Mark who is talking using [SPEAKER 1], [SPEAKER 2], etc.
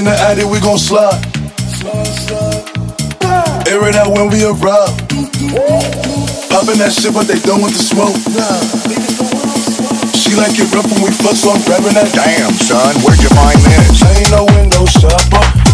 [SPEAKER 1] In the attic, we gon' slide. Air it out when we arrive. Poppin' that shit, but they done with the smoke. She like it rough when we fuck, so I'm grabbing that.
[SPEAKER 2] Damn, son, where'd you find this?
[SPEAKER 1] Ain't no window shopper.